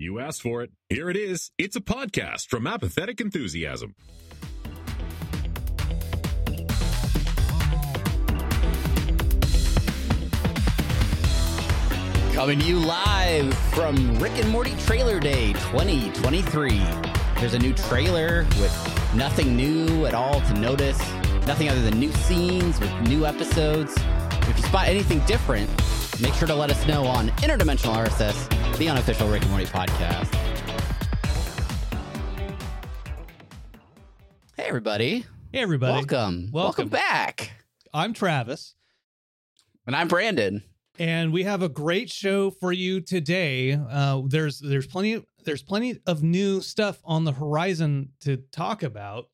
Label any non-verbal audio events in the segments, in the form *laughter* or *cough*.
You asked for it. Here it is. It's a podcast from Apathetic Enthusiasm. Coming to you live from Rick and Morty Trailer Day 2023. There's a new trailer with nothing new at all to notice, nothing other than new scenes with new episodes. If you spot anything different, make sure to let us know on Interdimensional RSS, the unofficial Rick and Morty podcast. Hey, everybody. Hey, everybody. Welcome. Welcome. back. I'm Travis, And I'm Brandon. and we have a great show for you today. Uh, there's there's plenty there's plenty of new stuff on the horizon to talk about,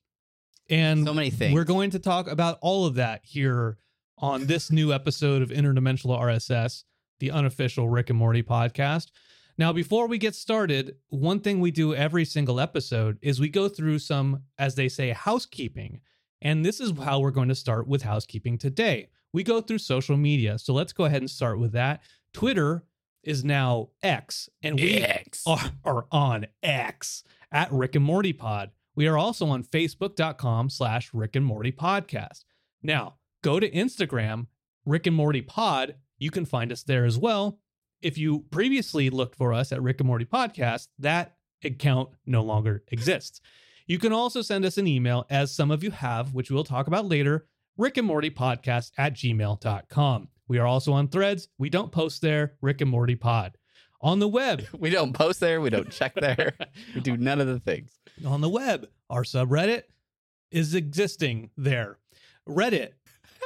and So many things. we're going to talk about all of that here on this new episode of Interdimensional RSS, the unofficial Rick and Morty podcast. Now, before we get started, one thing we do every single episode is we go through some, as they say, housekeeping. And this is how we're going to start with housekeeping today. We go through social media. So let's go ahead and start with that. Twitter is now X, and we X. are, are on X at Rick and Morty Pod. We are also on Facebook.com slash Rick and Morty Podcast. Now, go to Instagram, Rick and Morty Pod. You can find us there as well. If you previously looked for us at Rick and Morty Podcast, that account no longer exists. You can also send us an email, as some of you have, which we'll talk about later, Rick and Morty Podcast at gmail.com. We are also on threads. We don't post there, Rick and Morty Pod. On the web, *laughs* We don't post there. We don't check there. *laughs* we do none of the things. on the web. Our subreddit is existing there. Reddit,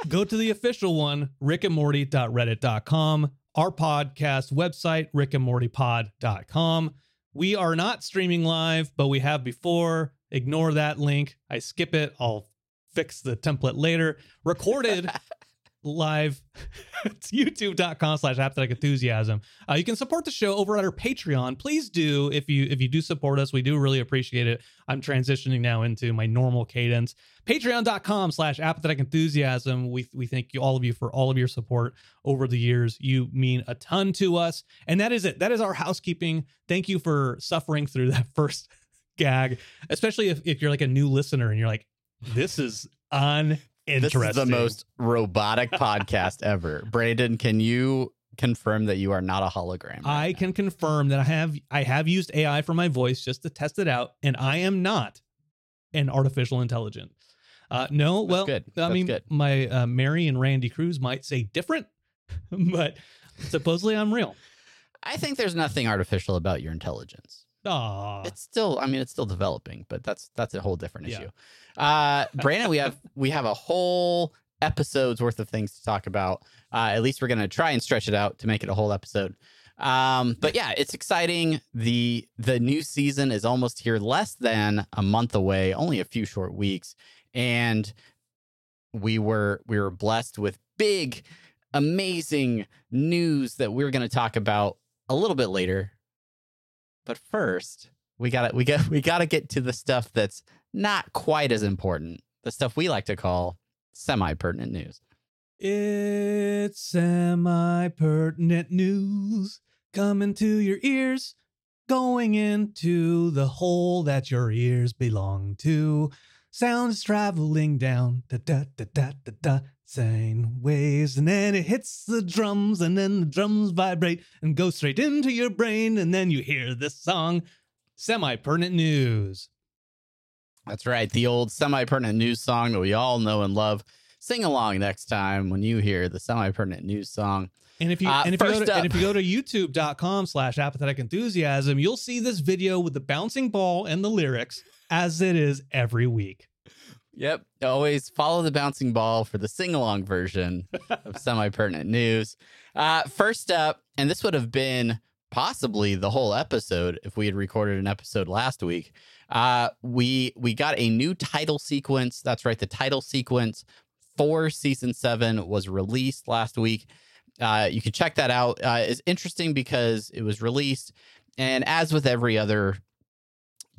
go to the official one, rickandmorty.reddit.com. Our podcast website, rickandmortypod.com. We are not streaming live, but we have before. Ignore that link. I skip it. I'll fix the template later. Recorded *laughs* live. *laughs* it's youtube.com slash apathetic enthusiasm. Uh, you can support the show over at our Patreon. Please do if you if you do support us. We do really appreciate it. I'm transitioning now into my normal cadence. Patreon.com slash apathetic enthusiasm. We we thank you all of you for all of your support over the years. You mean a ton to us. And that is it. That is our housekeeping. Thank you for suffering through that *laughs* first gag, especially if, if you're like a new listener and you're like, this is uninteresting. This is the most robotic podcast *laughs* ever. Brandon, can you confirm that you are not a hologram? I right can confirm that I have I have used AI for my voice just to test it out, and I am not an artificial intelligence. Uh, no, That's well, good. I That's mean, good. my uh, Mary and Randy Cruz might say different, *laughs* but supposedly I'm real. I think there's nothing artificial about your intelligence. Aw, It's still, I mean, it's still developing, but that's that's a whole different Yeah. issue. Uh, Brandon, we have we have a whole episode's worth of things to talk about. Uh, at least we're gonna try and stretch it out to make it a whole episode. Um, but yeah, it's exciting. the The new season is almost here, less than a month away, only a few short weeks, and we were we were blessed with big, amazing news that we're gonna talk about a little bit later. But first, we got to we got *laughs* we got to get to the stuff that's not quite as important. The stuff we like to call semi-pertinent news. it's semi pertinent news coming to your ears, going into the hole that your ears belong to. Sounds traveling down da da da da da da sine waves, and then it hits the drums, and then the drums vibrate and go straight into your brain, and then you hear this song, semi pertinent news. That's right, the old semi-pertinent news song that we all know and love. Sing along next time when you hear the semi-pertinent news song. And if you Uh, and if you, go to, and if you go to youtube.com slash apathetic enthusiasm, you'll see this video with the bouncing ball and the lyrics as it is every week. Yep. Always follow the bouncing ball for the sing along version of *laughs* semi pertinent news. Uh, first up, and this would have been possibly the whole episode if we had recorded an episode last week. Uh, we we got a new title sequence. That's right, the title sequence for season seven was released last week. Uh, you can check that out. Uh, it's interesting because it was released, and as with every other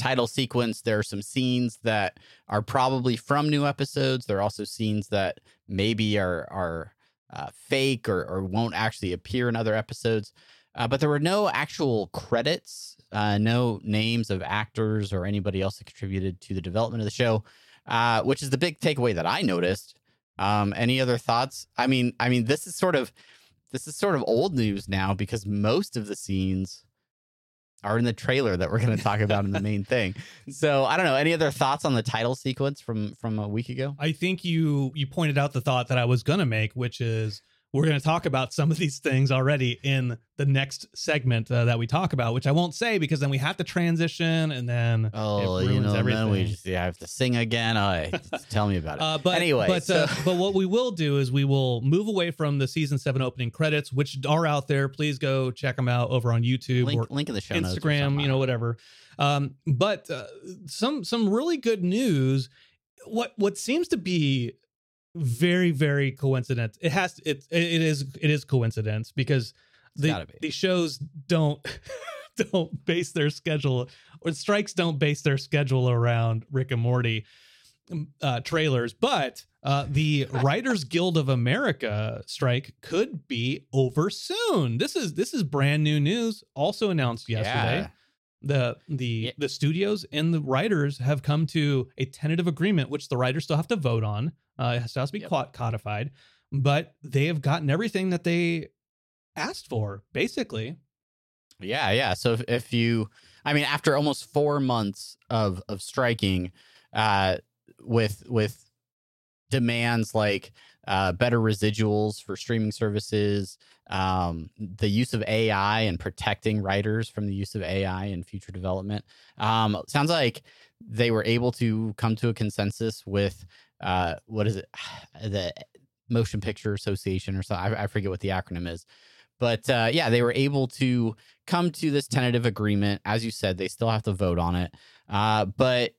title sequence, there are some scenes that are probably from new episodes. There are also scenes that maybe are are uh, fake or, or won't actually appear in other episodes. uh, but there were no actual credits, uh, no names of actors or anybody else that contributed to the development of the show, uh, which is the big takeaway that I noticed. Um, any other thoughts? I mean, I mean, this is sort of this is sort of old news now because most of the scenes are in the trailer that we're going to talk about in the main thing. *laughs* So I don't know. Any other thoughts on the title sequence from from a week ago? I think you you pointed out the thought that I was gonna make, which is we're going to talk about some of these things already in the next segment uh, that we talk about, which I won't say because then we have to transition and then Oh, you know, everything. then we just yeah, I have to sing again. Just tell me about it. Uh, but Anyway, but so- uh, but what we will do is we will move away from the season seven opening credits, which are out there. Please go check them out over on YouTube link, or link in the show notes Instagram, you know, whatever. Um, but uh, some some really good news. What what seems to be very very coincident. It has to, it it is it is coincidence because the be. the shows don't *laughs* don't base their schedule or strikes don't base their schedule around Rick and Morty um, uh, trailers, but uh, the *laughs* Writers Guild of America strike could be over soon. This is this is brand new news. Also announced yesterday Yeah. The the Yeah. the studios and the writers have come to a tentative agreement, which the writers still have to vote on. Uh, it has to be Yep. codified, but they have gotten everything that they asked for, basically. Yeah, yeah. So if, if you, I mean, after almost four months of of striking, uh, with with demands like uh, better residuals for streaming services, um, the use of AI and protecting writers from the use of AI in future development, um, sounds like they were able to come to a consensus with uh, what is it, *sighs* the Motion Picture Association or something. I, I forget what the acronym is. But uh, yeah, they were able to come to this tentative agreement. As you said, they still have to vote on it. Uh, but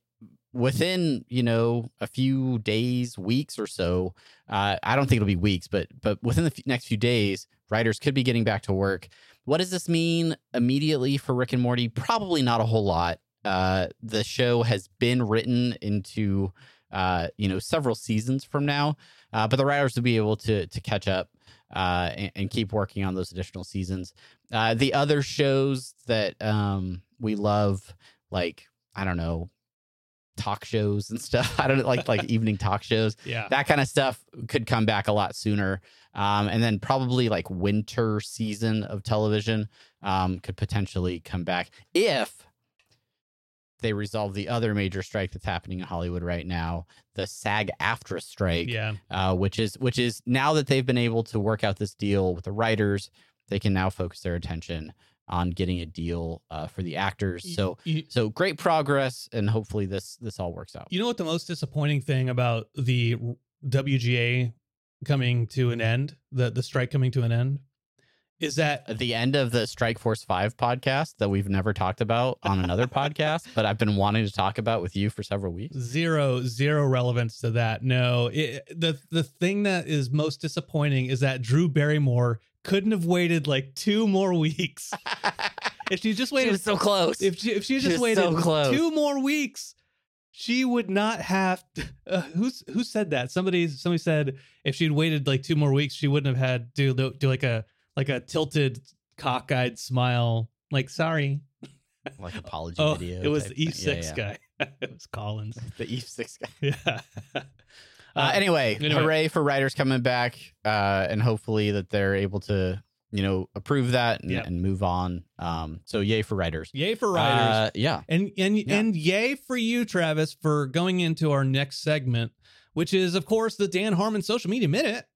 within you know a few days, weeks or so, uh, I don't think it'll be weeks, but but within the f- next few days, writers could be getting back to work. What does this mean immediately for Rick and Morty? Probably not a whole lot. Uh, the show has been written into uh, you know several seasons from now, uh, but the writers will be able to to catch up uh, and, and keep working on those additional seasons. Uh, the other shows that um, we love, like I don't know, talk shows and stuff. *laughs* I don't like like evening talk shows. *laughs* Yeah. That kind of stuff could come back a lot sooner. Um, and then probably like winter season of television um, could potentially come back if they resolve the other major strike that's happening in Hollywood right now, the SAG AFTRA strike yeah. uh, which is which is now that they've been able to work out this deal with the writers, they can now focus their attention on getting a deal uh, for the actors. So You, so great progress, and hopefully this this all works out. you know what the most disappointing thing about the WGA coming to an end, the the strike coming to an end, is that At the end of the Strike Force Five podcast that we've never talked about on another podcast, but I've been wanting to talk about with you for several weeks. zero zero relevance to that. No, it, the the thing that is most disappointing is that Drew Barrymore couldn't have waited like two more weeks. *laughs* If she just waited, she waited, was so close. if she if she she just was waited so close. two more weeks, she would not have. To, uh, who's who said that? Somebody somebody said if she'd waited like two more weeks, she wouldn't have had to do, do like a like a tilted cockeyed smile. Like sorry, like apology oh, video. it was type the thing. E Yeah, six yeah. guy. *laughs* it was Collins. The E six guy. Yeah. *laughs* Uh, anyway, anyway. hooray for writers coming back, uh, and hopefully that they're able to, you know, approve that and, Yep. and move on. Um, so yay for writers. Yay for writers. Uh, yeah, and and yeah. and yay for you, Travis, for going into our next segment, which is of course the Dan Harmon social media minute.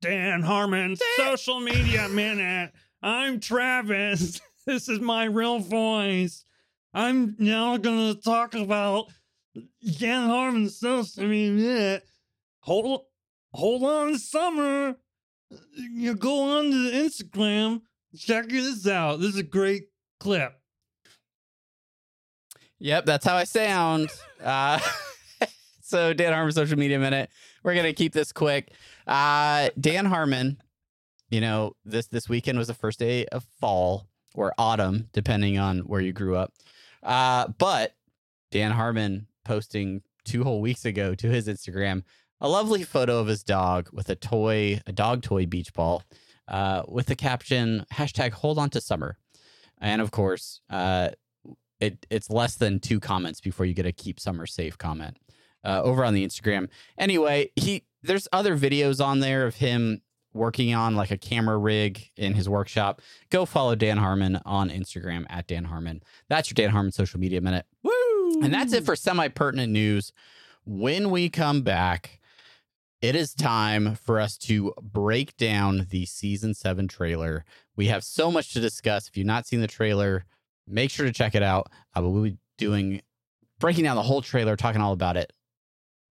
Dan Harmon social media *laughs* minute. I'm Travis. *laughs* This is my real voice. I'm now gonna talk about Dan Harmon's social media minute. Hold hold on, summer. You go on to the Instagram. Check this out. This is a great clip. yep, that's how I sound. Uh, *laughs* so Dan Harmon social media minute. We're gonna keep this quick. Uh, Dan Harmon, you know this this weekend was the first day of fall or autumn, depending on where you grew up. Uh, but Dan Harmon posting two whole weeks ago to his Instagram a lovely photo of his dog with a toy, a dog toy beach ball. uh, with the caption hashtag hold on to summer. And of course, uh, it, it's less than two comments before you get a keep summer safe comment uh, over on the Instagram. Anyway, he there's other videos on there of him working on like a camera rig in his workshop. Go follow Dan Harmon on Instagram at Dan Harmon. That's your Dan Harmon social media minute. Woo! And that's it for semi pertinent news. When we come back, it is time for us to break down the season seven trailer. We have so much to discuss. If you've not seen the trailer, make sure to check it out. Uh, but we'll be doing breaking down the whole trailer, talking all about it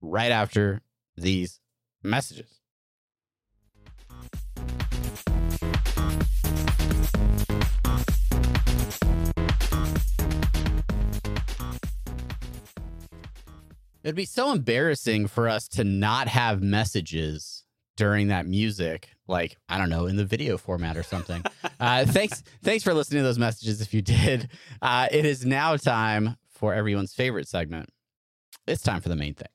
right after these messages. It'd be so embarrassing for us to not have messages during that music, like I don't know, in the video format or something. *laughs* uh, thanks, thanks for listening to those messages. If you did, uh, it is now time for everyone's favorite segment. It's time for the main thing.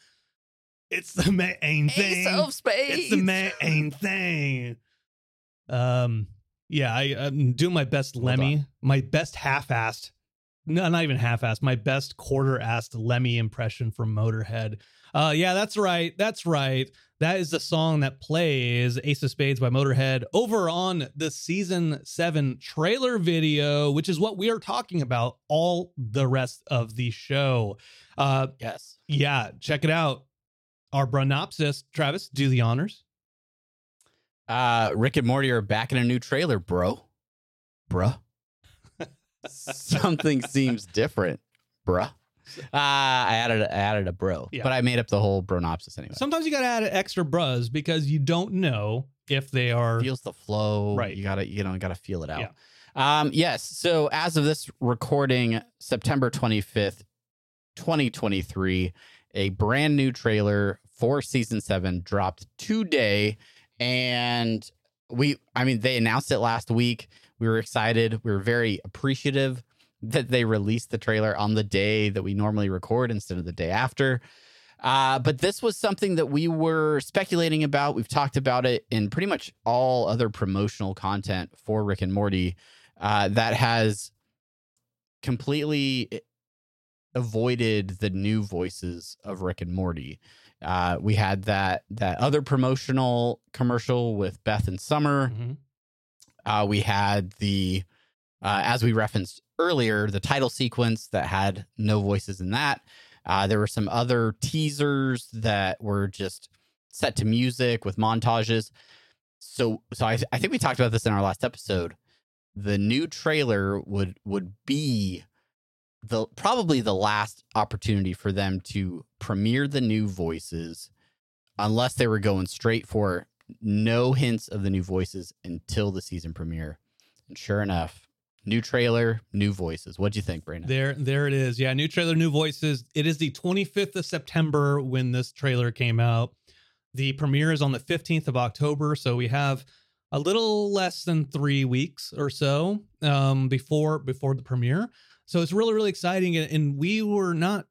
*laughs* It's the main thing. Ace of spades. It's the main thing. Um, yeah, I, I'm doing my best Lemmy, on. my best half-assed, no, not even half-assed, my best quarter-assed Lemmy impression from Motorhead. Uh, yeah, that's right, that's right. That is the song that plays Ace of Spades by Motorhead over on the season seven trailer video, which is what we are talking about all the rest of the show. Uh, Yes. yeah, check it out. Our Bronopsis, Travis, do the honors. Uh, Rick and Morty are back in a new trailer, bro. Bruh. *laughs* Something seems different, bruh. Uh, I added I added a bro, Yeah. but I made up the whole bronopsis anyway. Sometimes you got to add an extra buzz because you don't know if they are. feels the flow. Right. You gotta, you know, you gotta feel it out. Um, yes. So as of this recording, September 25th, 2023, a brand new trailer for season seven dropped today. And we, I mean, they announced it last week. We were excited. We were very appreciative that they released the trailer on the day that we normally record instead of the day after. Uh, but this was something that we were speculating about. We've talked about it in pretty much all other promotional content for Rick and Morty uh, that has completely avoided the new voices of Rick and Morty. Uh, we had that that other promotional commercial with Beth and Summer. Mhm. Uh, we had the, uh, as we referenced earlier, the title sequence that had no voices in that. Uh, there were some other teasers that were just set to music with montages. So, so I, I think we talked about this in our last episode. The new trailer would would be the probably the last opportunity for them to premiere the new voices, unless they were going straight for no hints of the new voices until the season premiere. And sure enough, new trailer, new voices. What'd you think, Brandon? There, there it is. Yeah, new trailer, new voices. It is the 25th of September when this trailer came out. The premiere is on the 15th of October, so we have a little less than three weeks or so um, before before the premiere. So it's really really exciting, and, we were not.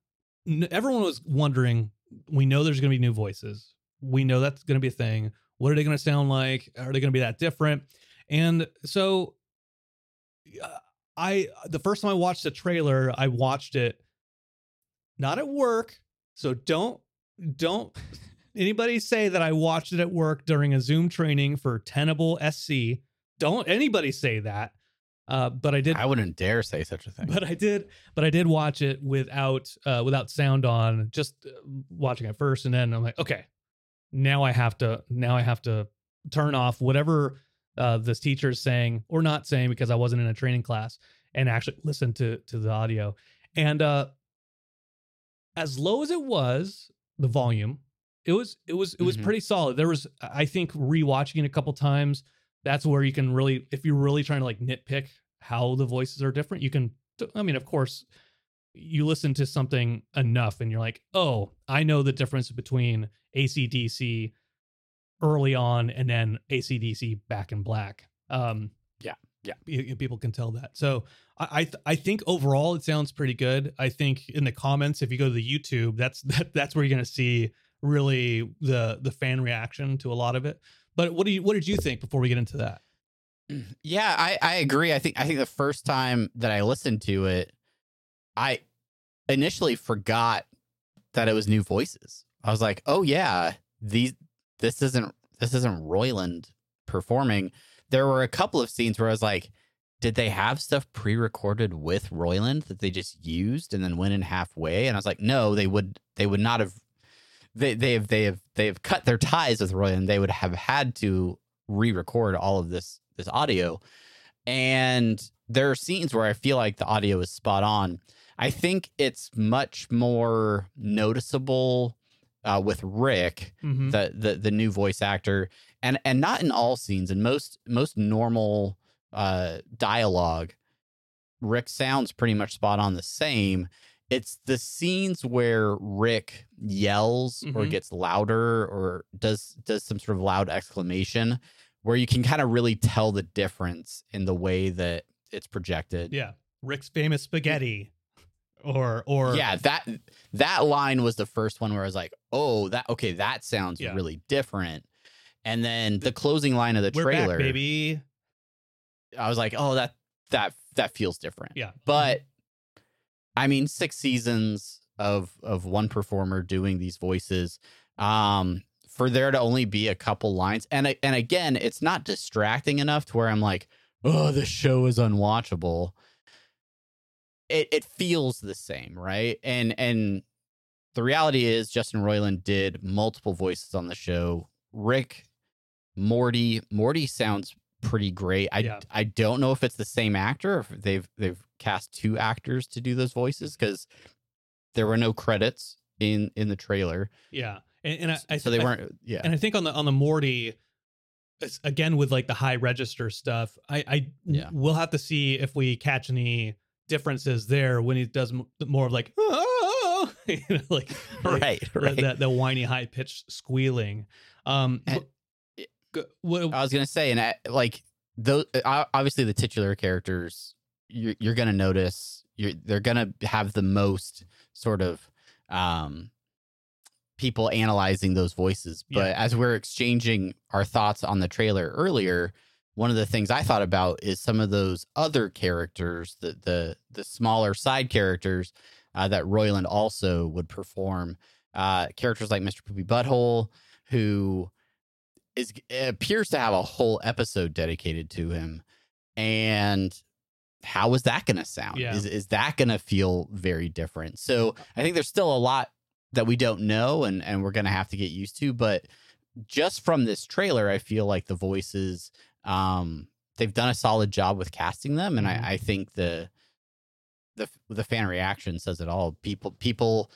Everyone was wondering. We know there's going to be new voices. We know that's going to be a thing. What are they going to sound like? Are they going to be that different? And so I the first time I watched the trailer, I watched it not at work. So don't don't anybody say that I watched it at work during a Zoom training for Tenable SC. Don't anybody say that. Uh, but I did I wouldn't dare say such a thing. but I did but I did watch it without uh without sound on, just uh, watching it first and then I'm like, okay. Now I have to now I have to turn off whatever uh this teacher is saying or not saying because I wasn't in a training class and actually listen to to the audio. And uh as low as it was, the volume, it was it was it was Mhm. pretty solid. There was I think rewatching it a couple times, that's where you can really if you're really trying to like nitpick how the voices are different, you can I mean, of course, you listen to something enough and you're like, oh, I know the difference between ACDC early on and then ACDC back in black. Um, Yeah. Yeah. people can tell that. So I I, th- I think overall it sounds pretty good. I think in the comments, if you go to the YouTube, that's *laughs* that, that's where you're going to see really the the fan reaction to a lot of it. But what do you what did you think before we get into that? Yeah, I, I agree. I think I think the first time that I listened to it, I initially forgot that it was new voices. I was like, "Oh yeah, these this isn't this isn't Roiland performing." There were a couple of scenes where I was like, "Did they have stuff pre-recorded with Roiland that they just used and then went in halfway?" And I was like, "No, they would they would not have they they have they have they have cut their ties with Roy, and They would have had to re-record all of this this audio. And there are scenes where i feel like the audio is spot on. I think it's much more noticeable uh, with rick Mm-hmm. the, the the new voice actor and and not in all scenes. In most most normal uh dialogue rick sounds pretty much spot on the same it's the scenes where rick yells or Mhm. gets louder or does does some sort of loud exclamation where you can kind of really tell the difference in the way that it's projected Yeah, Rick's famous spaghetti, or or yeah that that line was the first one where i was like oh that okay that sounds Yeah. really different and then the closing line of the we're trailer back, baby. i was like oh that that that feels different Yeah, but i mean six seasons of of one performer doing these voices um for there to only be a couple lines. And and again it's not distracting enough to where i'm like oh the show is unwatchable. It it feels the same right? And and the reality is justin roiland did multiple voices on the show. Rick morty morty sounds pretty great i Yeah. i don't know if it's the same actor or if they've they've cast two actors to do those voices because there were no credits in in the trailer yeah, and, and I, I so they weren't yeah And I think on the on the Morty, again with like the high register stuff, I I Yeah. we'll have to see if we catch any differences there when he does more of like *laughs* you know, like *laughs* like right the, right the whiny high pitched squealing. Um, And- but- what, I was gonna say, and I, like those, uh, obviously the titular characters, you're you're gonna notice. You're they're gonna have the most sort of um people analyzing those voices. But Yeah. as we're exchanging our thoughts on the trailer earlier, one of the things I thought about is some of those other characters, the the the smaller side characters uh, that Roiland also would perform. Uh, characters like Mr. Poopy Butthole, who is appears to have a whole episode dedicated to him, and how is that going to sound? Yeah. Is is that going to feel very different? So I think there's still a lot that we don't know, and and we're going to have to get used to. But just from this trailer, I feel like the voices, um, they've done a solid job with casting them, and. I, I think the the the fan reaction says it all. People people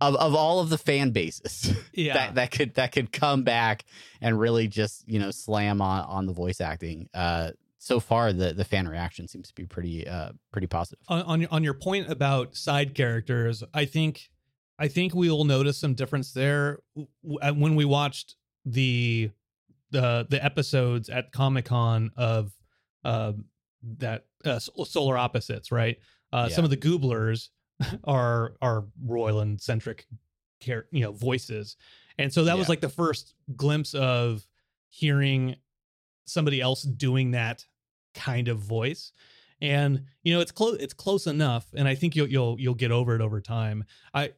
of of all of the fan bases *laughs* yeah, that that could that could come back and really just you know slam on on the voice acting. Uh, so far the the fan reaction seems to be pretty uh pretty positive. on on your, on your point about side characters, I think I think we will notice some difference there when we watched the the the episodes at Comic Con of uh, that uh, solar opposites, right? Uh, Some of the Gooblers *laughs* are are Roiland centric, you know, voices, and so that was like the first glimpse of hearing somebody else doing that kind of voice. And you know it's close it's close enough and i think you'll you'll you'll get over it over time. I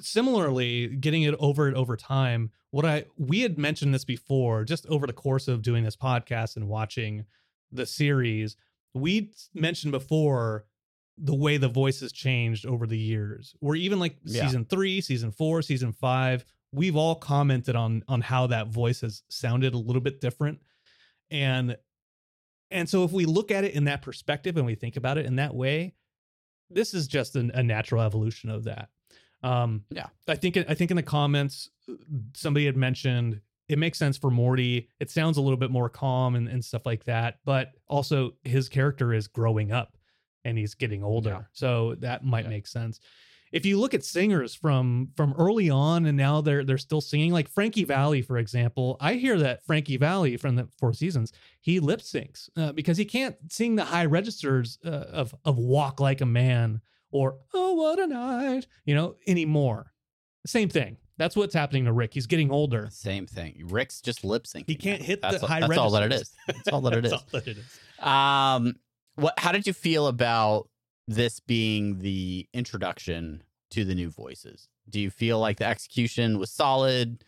similarly getting it over it over time what i we had mentioned this before just over the course of doing this podcast and watching the series we mentioned before the way the voices changed over the years. Or even like Yeah. season 3 season 4 season 5 we've all commented on on how that voice has sounded a little bit different. And and so if we look at it in that perspective and we think about it in that way this is just an, a natural evolution of that. Um Yeah. i think i think in the comments somebody had mentioned it makes sense for morty. It sounds a little bit more calm and, and stuff like that but also his character is growing up and he's getting older Yeah. so that might Yeah. make sense if you look at singers from from early on and now they're they're still singing like Frankie Valli for example I hear that Frankie Valli from the Four Seasons he lip syncs uh, because he can't sing the high registers uh, of of Walk Like a Man or Oh What a Night you know anymore same thing that's what's happening to Rick he's getting older Same thing. Rick's just lip syncing. he can't hit that's the all- high That's registers all that it is. That's all that it *laughs* is. That's all that it is Um, what? How did you feel about this being the introduction to the new voices? Do you feel like the execution was solid?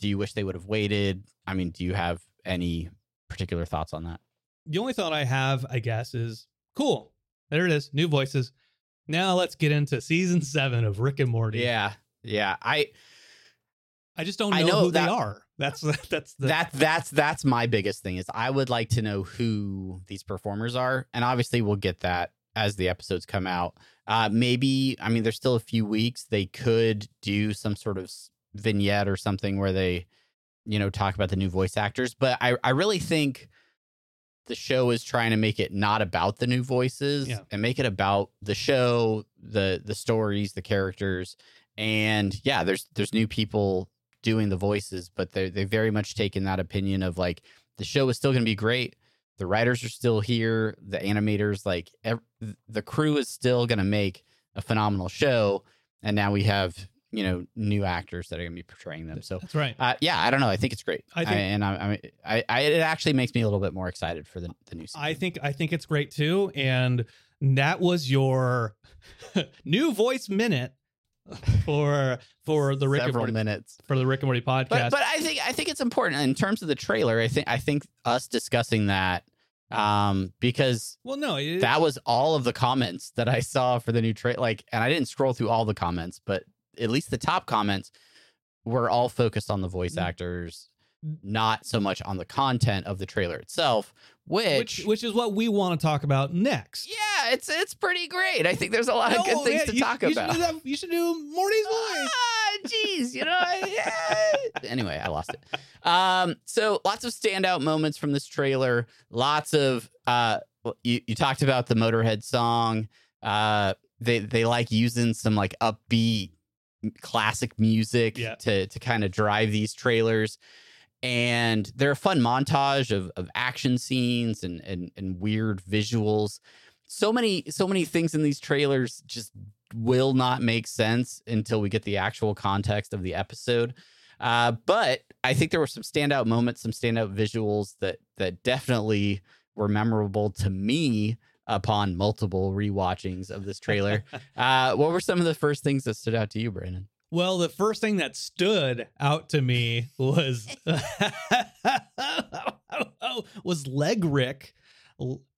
Do you wish they would have waited? I mean, do you have any particular thoughts on that? the only thought I have, I guess, is cool. There it is, new voices. Now let's get into season seven of Rick and Morty. Yeah, yeah. I I just don't know, know who that- they are. That's *laughs* that's the that that's that's my biggest thing is I would like to know who these performers are, and obviously we'll get that as the episodes come out. Uh, maybe I mean there's still a few weeks. They could do some sort of vignette or something where they, you know, talk about the new voice actors. But I I really think the show is trying to make it not about the new voices Yeah. and make it about the show, the the stories, the characters, and yeah, there's there's new people doing the voices, but they they very much taken that opinion of like the show is still going to be great. The writers are still here. The animators, like ev- the crew, is still going to make a phenomenal show. And now we have you know new actors that are going to be portraying them. So that's right. uh, yeah, I don't know. I think it's great. I think- and I, I, I, I, it actually makes me a little bit more excited for the the new season. I think I think it's great too. And that was your *laughs* new voice minute *laughs* for for the Rick and several Morty minutes. for the Rick and Morty podcast. But but I think I think it's important in terms of the trailer. I think I think us discussing that um because well, no, it, that was all of the comments that I saw for the new trailer. Like, and I didn't scroll through all the comments, but at least the top comments were all focused on the voice Mm. actors, not so much on the content of the trailer itself. Which, which which is what we want to talk about next. yeah, it's it's pretty great. I think there's a lot of good things yeah, to you- talk you about. Should you should do Morty's voice. Ah, jeez, you know. I- *laughs* yeah. Anyway, I lost it. Um, so lots of standout moments from this trailer. Lots of uh, you you talked about the Motorhead song. Uh, they they like using some like upbeat classic music Yeah. to to kind of drive these trailers. And they're a fun montage of, of action scenes and, and and weird visuals. So many so many things in these trailers just will not make sense until we get the actual context of the episode. Uh, but I think there were some standout moments, some standout visuals that that definitely were memorable to me upon multiple rewatchings of this trailer. *laughs* uh, what were some of the first things that stood out to you, Brandon? Well, the first thing that stood out to me was *laughs* *laughs* was leg Rick,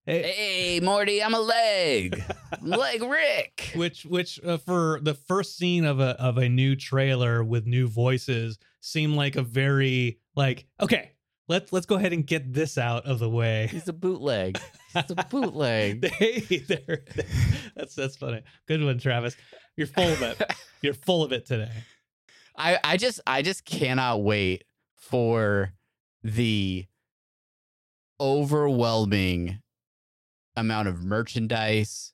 Hey, Morty, I'm a leg, I'm leg Rick. *laughs* which which uh, for the first scene of a of a new trailer with new voices seemed like a very like okay let's let's go ahead and get this out of the way. He's a bootleg. He's a bootleg. They, they're, that's that's funny. Good one, Travis. You're full of it. *laughs* You're full of it today. I, I just I just cannot wait for the overwhelming amount of merchandise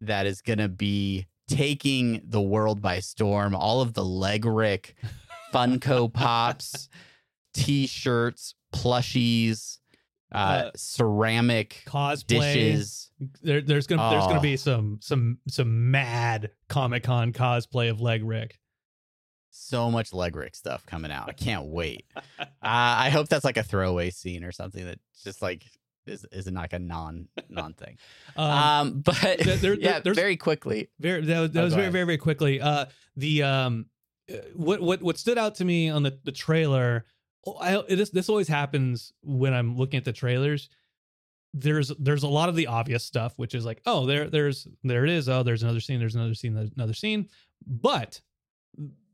that is going to be taking the world by storm. All of the leg Rick, Funko *laughs* Pops, T-shirts, plushies, uh, Uh, ceramic Cosplay. dishes. There, there's gonna there's gonna Oh. be some some some mad Comic Con cosplay of Leg Rick. So much leg Rick stuff coming out. I can't wait. *laughs* uh, I hope that's like a throwaway scene or something that just like is is like a non non thing. *laughs* Um, Um, *laughs* but there- there- yeah, there's- very quickly. very that was, that Oh, was very ahead. very very quickly. Uh, the um, uh, what what what stood out to me on the the trailer. Oh, I it is, this always happens when I'm looking at the trailers. There's there's a lot of the obvious stuff, which is like, oh, there there's there it is. Oh, there's another scene. There's another scene. There's another scene. But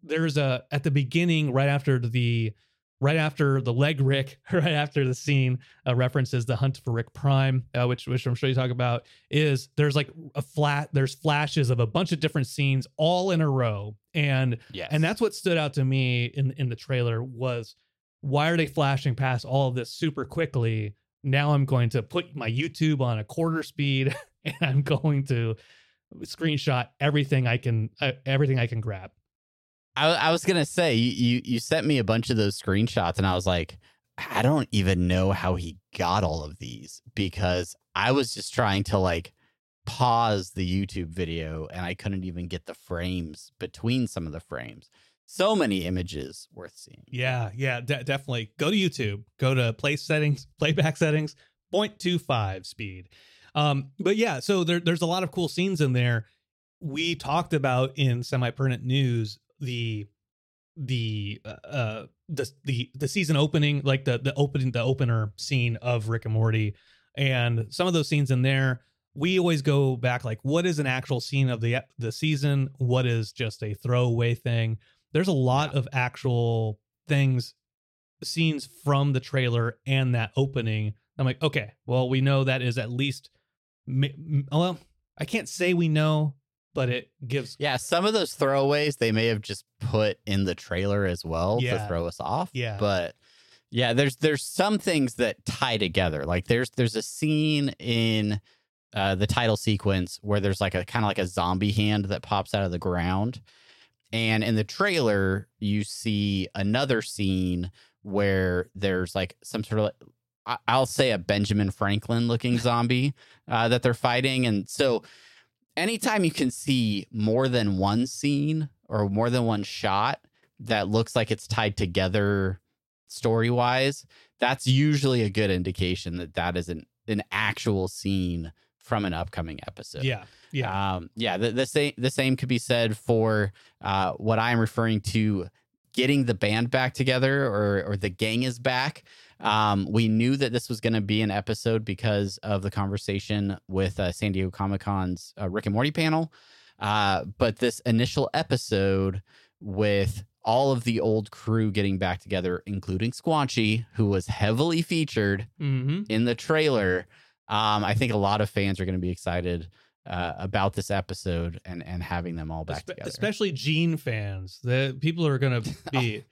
there's a at the beginning, right after the right after the leg Rick, *laughs* right after the scene uh, references the hunt for Rick Prime, uh, which which I'm sure you talk about. Is there's like a flat there's flashes of a bunch of different scenes all in a row, and Yes. and that's what stood out to me in in the trailer was why are they flashing past all of this super quickly? Now I'm going to put my YouTube on a quarter speed *laughs* and I'm going to screenshot everything I can uh, everything I can grab. I, I was gonna say you, you you sent me a bunch of those screenshots, and I was like, I don't even know how he got all of these because I was just trying to like pause the YouTube video, and I couldn't even get the frames between some of the frames. So many images worth seeing. Yeah, yeah, de- definitely. Go to YouTube. Go to play settings, *laughs* playback settings, 0.25 speed. Um, but yeah, so there, there's a lot of cool scenes in there. We talked about in semi permanent news the the uh, uh the the the season opening like the the opening the opener scene of Rick and Morty and some of those scenes in there we always go back like what is an actual scene of the the season what is just a throwaway thing there's a lot Yeah. of actual things scenes from the trailer and that opening i'm like okay well we know that is at least well i can't say we know but it gives Yeah, some of those throwaways they may have just put in the trailer as well Yeah. to throw us off. Yeah. But yeah, there's there's some things that tie together. Like there's there's a scene in uh, the title sequence where there's like a kind of like a zombie hand that pops out of the ground. And in the trailer, you see another scene where there's like some sort of I'll say a Benjamin Franklin looking *laughs* zombie uh, that they're fighting. And so anytime you can see more than one scene or more than one shot that looks like it's tied together story wise, that's usually a good indication that that is an, an actual scene from an upcoming episode. yeah yeah Um, yeah, the, the same the same could be said for uh, what I'm referring to getting the band back together or or the gang is back. Um, we knew that this was going to be an episode because of the conversation with uh, San Diego Comic Con's uh, Rick and Morty panel. Uh, but this initial episode with all of the old crew getting back together, including Squanchy, who was heavily featured mm-hmm. in the trailer. Um, I think a lot of fans are going to be excited uh, about this episode and and having them all back Espe- together. especially Gene fans the people are gonna *laughs* be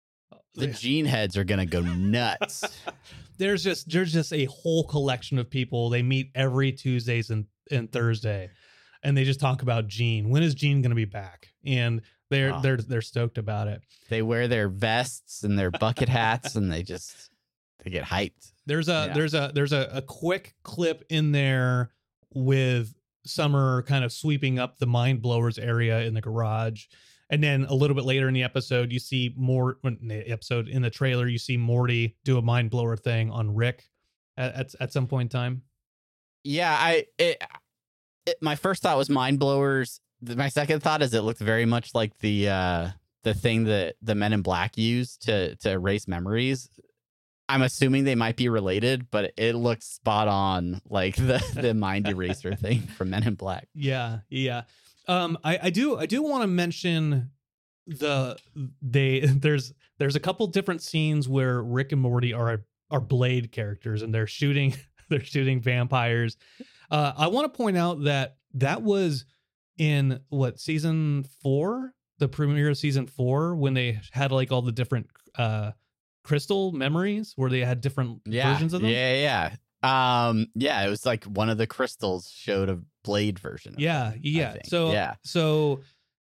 *laughs* the gene heads are going to go nuts. *laughs* there's just there's just a whole collection of people. They meet every Tuesdays and, and Thursday, and they just talk about Gene. When is Gene going to be back? And they're Oh. they're they're stoked about it. they wear their vests and their bucket hats, and they just they get hyped. There's a Yeah. there's a there's a, a quick clip in there with Summer kind of sweeping up the mind blowers area in the garage. And then a little bit later in the episode, you see more in the episode in the trailer, you see Morty do a mind blower thing on Rick at, at, at some point in time. Yeah, I it, it my first thought was mind blowers. My second thought is it looked very much like the uh the thing that the Men in Black used to to erase memories. I'm assuming they might be related, but it looks spot on like the the mind eraser *laughs* thing from Men in Black. Yeah, yeah. Um, I, I do I do want to mention the they there's there's a couple different scenes where Rick and Morty are are Blade characters and they're shooting *laughs* they're shooting vampires. Uh, I want to point out that that was in what season four, the premiere of season four, when they had like all the different uh crystal memories where they had different Yeah, versions of them. yeah, yeah. Um, yeah, it was like one of the crystals showed a blade version. Of Yeah, I yeah. So yeah, so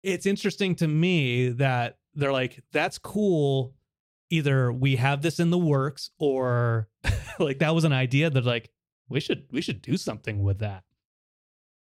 it's interesting to me that they're like, that's cool. Either we have this in the works or *laughs* like that was an idea that like we should we should do something with that.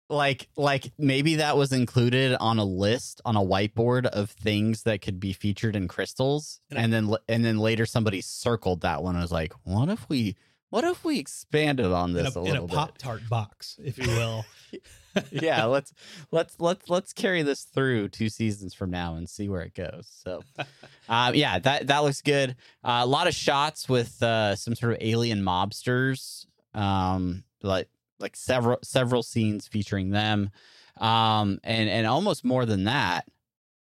Like like maybe that was included on a list on a whiteboard of things that could be featured in crystals. And and then and then later somebody circled that one and was like what if we what if we expanded on In this a, a, in a little Pop Tart box, if you will. *laughs* *laughs* yeah let's let's let's let's carry this through two seasons from now and see where it goes. So um *laughs* yeah that that looks good. Uh, a lot of shots with uh some sort of alien mobsters um like like several several scenes featuring them um and and almost more than that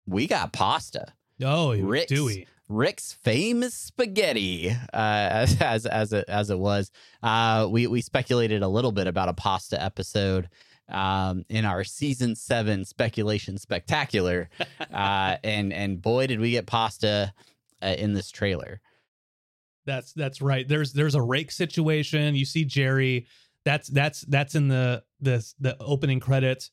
we got pasta Oh, Rick's- do we? Rick's famous spaghetti, uh, as *laughs* as as it, as it was. Uh, we we speculated a little bit about a pasta episode um, in our season seven speculation spectacular, *laughs* uh, and and boy did we get pasta uh, in this trailer. That's that's right. There's there's a rake situation. You see Jerry. That's that's that's in the the the opening credits.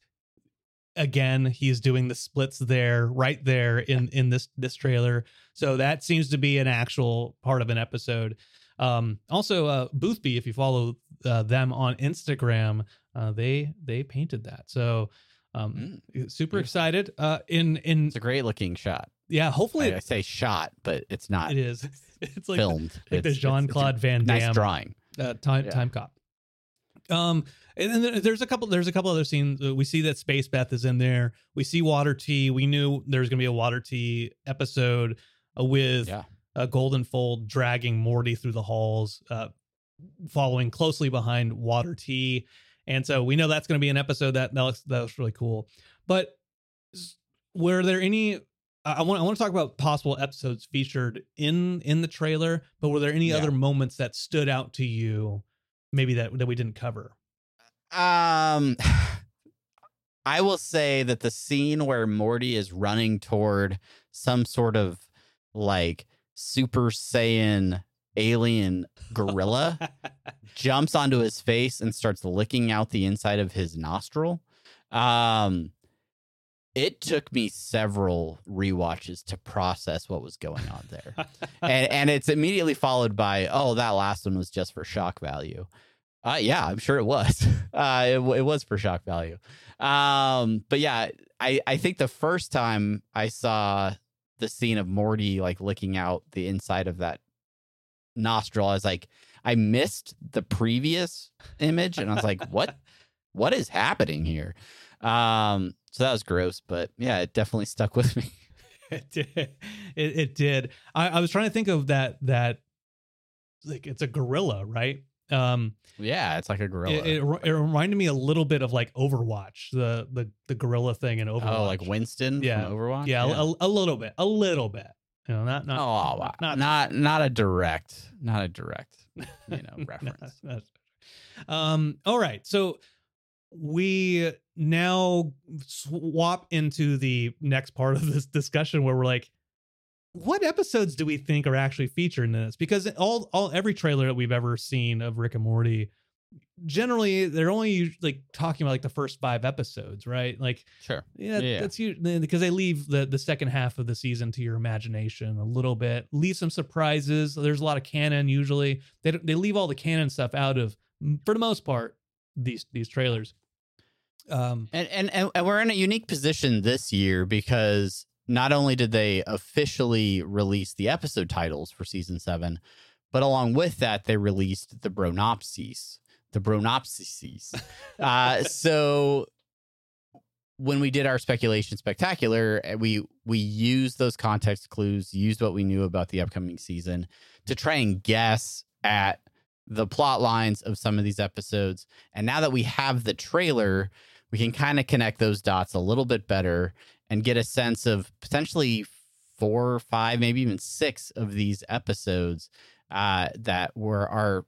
again, he's doing the splits there, right there in in this this trailer. So that seems to be an actual part of an episode. Um, also, uh, Boothby, if you follow uh, them on Instagram, uh, they they painted that. So um, super beautiful. excited. Uh, in in It's a great looking shot. yeah, hopefully I, I say shot, but it's not it is. *laughs* It's like filmed. like the It's- Jean it's a Claude Van nice Damme drawing. uh, time Yeah. time cop. Um, and then there's a couple. There's a couple other scenes. We see that Space Beth is in there. We see Water T. We knew there was going to be a Water T episode uh, with Yeah. a Goldenfold dragging Morty through the halls, uh, following closely behind Water T. And so we know that's going to be an episode that that looks that looks really cool. But were there any? I I want I want to talk about possible episodes featured in in the trailer. But were there any Yeah. other moments that stood out to you? Maybe that that we didn't cover. Um, *sighs* I will say that the scene where Morty is running toward some sort of like Super Saiyan alien gorilla *laughs* jumps onto his face and starts licking out the inside of his nostril. Um, it took me several rewatches to process what was going on there. *laughs* and and it's immediately followed by oh that last one was just for shock value uh yeah i'm sure it was *laughs* uh it, it was for shock value um but yeah i i think the first time i saw the scene of morty like licking out the inside of that nostril i was like i missed the previous image and i was like what *laughs* what is happening here um so that was gross but yeah it definitely stuck with me *laughs* it did. It, it did. I, I was trying to think of that that like it's a gorilla, right? Um, yeah it's like a gorilla it, it, it reminded me a little bit of like Overwatch, the the the gorilla thing in Overwatch. Oh, like Winston Yeah. Overwatch? Yeah, A, a little bit, a little bit. You know, not not. oh, wow. not- not, not a direct, not a direct, you know, *laughs* not- reference. not- um. All right. So we now swap into the next part of this discussion where we're like, what episodes do we think are actually featured in this? Because all all every trailer that we've ever seen of Rick and Morty, generally they're only like talking about like the first five episodes, right? Like Sure. yeah, Yeah. that's you because they leave the the second half of the season to your imagination a little bit. Leave some surprises. There's a lot of canon usually. They they leave all the canon stuff out of for the most part these these trailers. Um And, and and and we're in a unique position this year because not only did they officially release the episode titles for season seven, but along with that, they released the Bronopsies. The Bronopsies. *laughs* uh, so when we did our speculation spectacular, uh, we we used those context clues, used what we knew about the upcoming season to try and guess at the plot lines of some of these episodes. And now that we have the trailer, we can kind of connect those dots a little bit better and get a sense of potentially four, or five, maybe even six of these episodes uh, that were are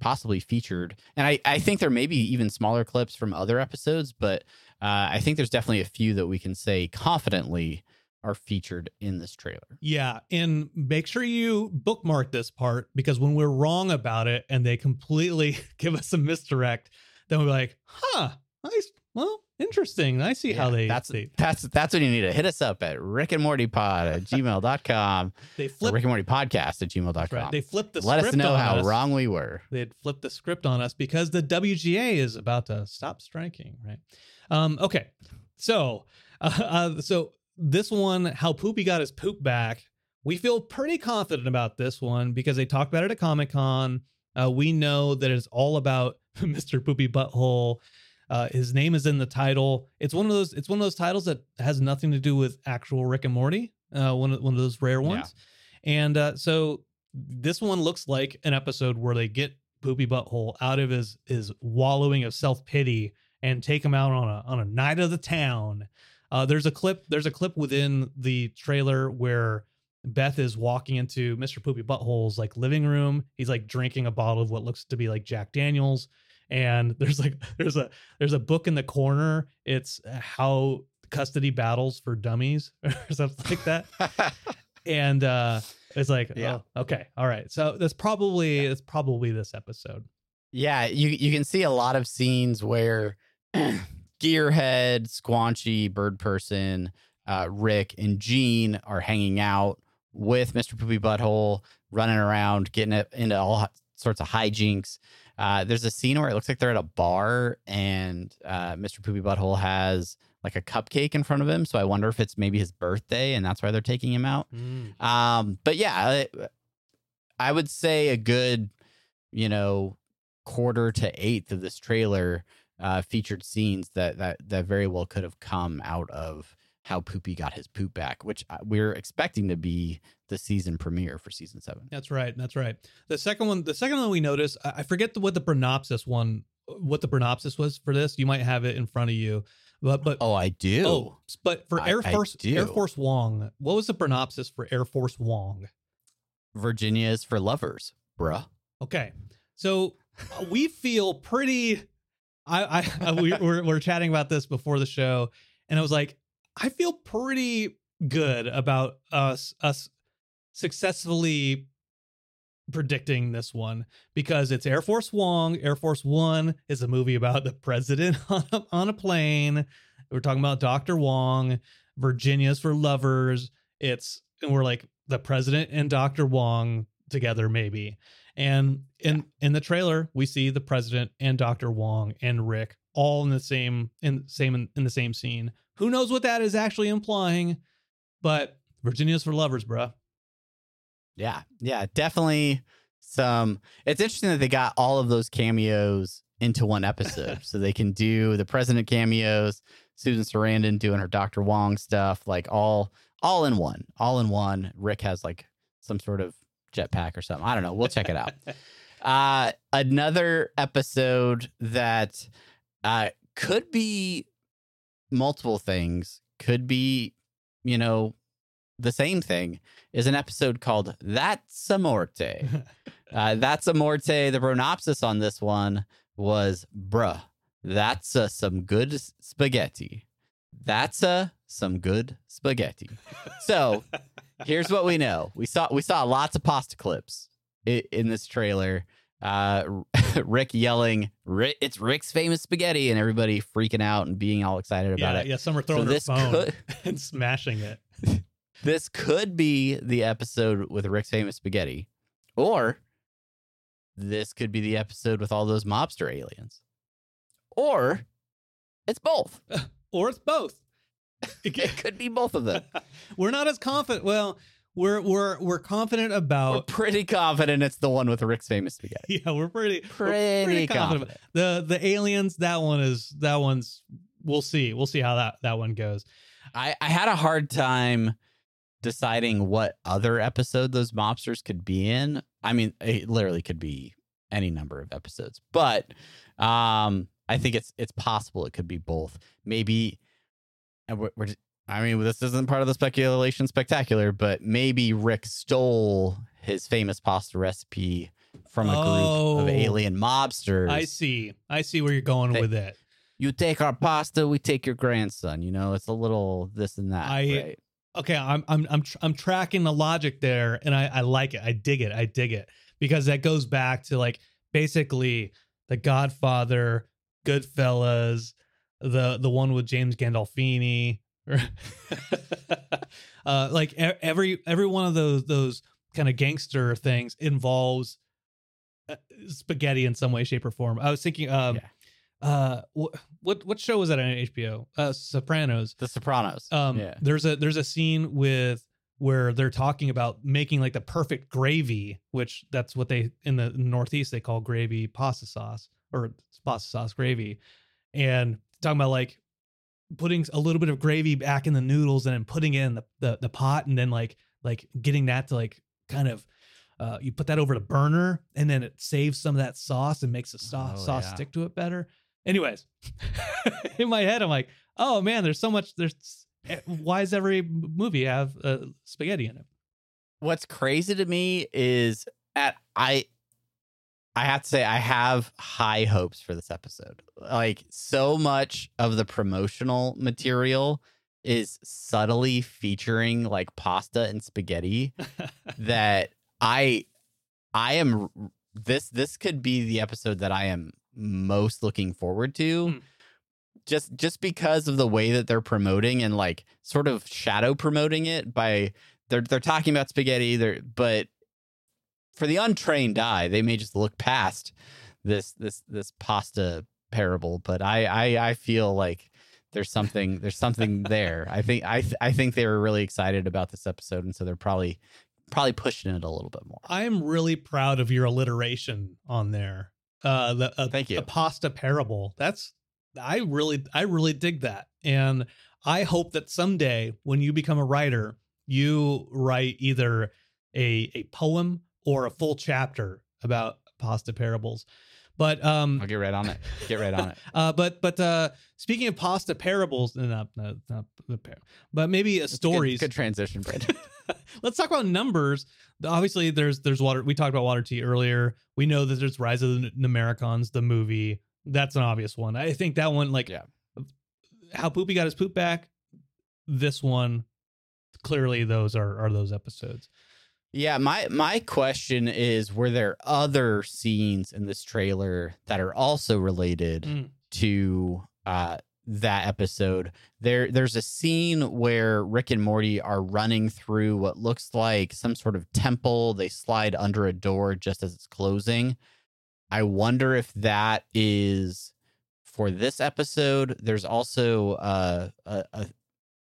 possibly featured. And I, I think there may be even smaller clips from other episodes, but uh, I think there's definitely a few that we can say confidently are featured in this trailer. yeah, and make sure you bookmark this part because when we're wrong about it and they completely *laughs* give us a misdirect, then we're like, huh, nice. Well, interesting. I see how they that's they, that's that's what you need to hit us up at Rick and Morty Pod at gmail.com *laughs* they or flip Rick and Morty Podcast at gmail.com. Right. They flipped the Let us know how us. wrong we were. They had flipped the script on us because the WGA is about to stop striking, right? Um, okay, so *laughs* uh, uh, so this one, how Poopy got his poop back, we feel pretty confident about this one because they talked about it at Comic Con. Uh, we know that it's all about *laughs* Mr. Poopy Butthole. Uh, his name is in the title. It's one of those. It's one of those titles that has nothing to do with actual Rick and Morty. Uh, one of one of those rare ones. And uh, so this one looks like an episode where they get Poopy Butthole out of his his wallowing of self pity and take him out on a on a night of the town. Uh, there's a clip. There's a clip within the trailer where Beth is walking into Mr. Poopy Butthole's like living room. He's like drinking a bottle of what looks to be like Jack Daniels. And there's like *laughs* there's a there's a book in the corner. It's how custody battles for dummies *laughs* or something like that *laughs* and uh it's like Yeah. oh, okay all right so that's probably it's probably this episode Yeah, you you can see a lot of scenes where *clears throat* Gearhead, Squanchy, Bird Person, uh, Rick, and Gene are hanging out with Mr. Poopy Butthole, running around, getting it into all sorts of hijinks. Uh, there's a scene where it looks like they're at a bar and uh, Mr. Poopy Butthole has like a cupcake in front of him. So I wonder if it's maybe his birthday and that's why they're taking him out. Mm. Um, but yeah, I, I would say a good, you know, quarter to eighth of this trailer uh, featured scenes that that that very well could have come out of how Poopy got his poop back, which uh, we're expecting to be the season premiere for season seven. That's right. That's right. The second one, the second one we noticed, I I forget the, what the pronopsis one, what the pronopsis was for this. You might have it in front of you, but but Oh, I do. oh, but for I- Air Force Air. Force Wong, what was the pronopsis for Air Force Wong? Virginia is for lovers, bruh. Okay, so uh, we *laughs* feel pretty. I, I we we're, we're chatting about this before the show, and I was like, I feel pretty good about us us successfully predicting this one because it's Air Force Wong. Air Force One is a movie about the president *laughs* on a, on a plane. We're talking about Dr. Wong. Virginia's for lovers. It's and we're like the president and Dr. Wong together maybe. And in in the trailer, we see the president and Dr. Wong and Rick all in the same in same in, in the same scene. Who knows what that is actually implying? But Virginia's for lovers, bruh. Yeah, yeah, definitely some. It's interesting that they got all of those cameos into one episode, *laughs* so they can do the president cameos, Susan Sarandon doing her Doctor Wong stuff, like all all in one, all in one. Rick has like some sort of jetpack or something. I don't know. We'll check it out. *laughs* Uh, another episode that uh, could be multiple things, could be, you know, the same thing, is an episode called That's Amorte. *laughs* uh, That's Amorte. The pronopsis on this one was, bruh, that's uh, some good spaghetti. That's uh, some good spaghetti. So here's what we know. We saw we saw lots of pasta clips i- in this trailer. Uh, *laughs* Rick yelling, "Rick, "It's Rick's famous spaghetti!" and everybody freaking out and being all excited about yeah, it. yeah. Some are throwing so their this phone could *laughs* and smashing it. This could be the episode with Rick's famous spaghetti, or this could be the episode with all those mobster aliens, or it's both. *laughs* Or it's both. *laughs* It could be both of them. *laughs* we're not as confident. Well, we're we're we're confident We're about. pretty confident it's the one with Rick's famous spaghetti. Yeah, we're pretty we're Pretty, confident. confident. The the aliens. That one is that one's. We'll see. We'll see how that that one goes. I, I had a hard time deciding what other episode those mobsters could be in. I mean, it literally could be any number of episodes, but um, I think it's it's possible it could be both. Maybe, and we're, we're just- I mean, this isn't part of the speculation spectacular, but maybe Rick stole his famous pasta recipe from a group Oh. of alien mobsters. I see. I see where you're going They- with it. You take our pasta, we take your grandson. You know, it's a little this and that. I- right? Okay i'm i'm i'm, tr- I'm tracking the logic there and i i like it. I dig it. I dig it. Because that goes back to like basically the godfather goodfellas the the one with james gandolfini. *laughs* Uh like every every one of those those kind of gangster things involves uh, spaghetti in some way shape or form. I was thinking um Yeah. Uh what what what show was that on hbo uh sopranos The Sopranos. um yeah. there's a there's a scene with where they're talking about making like the perfect gravy which that's what they in the northeast they call gravy pasta sauce or pasta sauce gravy and talking about like putting a little bit of gravy back in the noodles and then putting it in the, the, the pot and then like like getting that to like kind of uh, you put that over the burner and then it saves some of that sauce and makes the sauce, Oh, sauce yeah. stick to it better anyways *laughs* in my head i'm like oh man there's so much there's eh, why does every movie have uh, spaghetti in it What's crazy to me is at I I have to say I have high hopes for this episode. Like so much of the promotional material is subtly featuring like pasta and spaghetti *laughs* that I I am this this could be the episode that I am most looking forward to. Hmm. just just because of the way that they're promoting and like sort of shadow promoting it by they're they're talking about spaghetti there but for the untrained eye they may just look past this this this pasta parable but i i i feel like there's something there's something there i think i th- i think they were really excited about this episode and so they're probably probably pushing it a little bit more I am really proud of your alliteration on there. Uh, the uh, Thank you. The pasta parable. That's I really I really dig that, and I hope that someday when you become a writer, you write either a a poem or a full chapter about pasta parables. But um, i'll get right on it get right on it *laughs* uh, but but uh, speaking of pasta parables, not not, not the par- but maybe uh, a stories. good, good transition Brandon. *laughs* *laughs* Let's talk about numbers. Obviously, there's there's water. We talked about Water T earlier. We know that there's Rise of the Numbericons, the movie. That's an obvious one. I think that one, like, Yeah. how Poopy got his poop back. This one, clearly, those are are those episodes. Yeah, my my question is were there other scenes in this trailer that are also related Mm. to uh that episode? There there's a scene where Rick and Morty are running through what looks like some sort of temple. They slide under a door just as it's closing. I wonder if that is for this episode. There's also uh, a, a,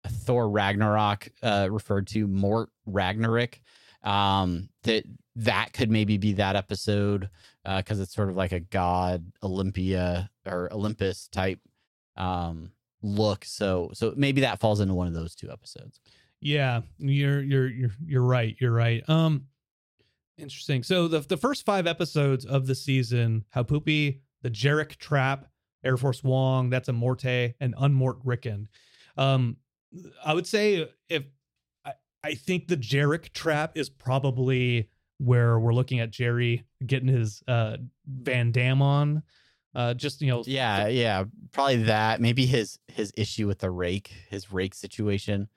a Thor Ragnarok uh, referred to Mort Ragnarok um that that could maybe be that episode uh because it's sort of like a god olympia or olympus type um look so so maybe that falls into one of those two episodes Yeah, you're you're you're you're right. You're right. Um, interesting. So the the first five episodes of the season, how poopy the Jerrick trap, Air Force Wong, that's Amorte, and Unmortricken. Um, I would say if I, think the Jerrick trap is probably where we're looking at Jerry getting his uh Van Dam on. Uh, just you know, yeah yeah probably that. Maybe his his issue with the rake his rake situation.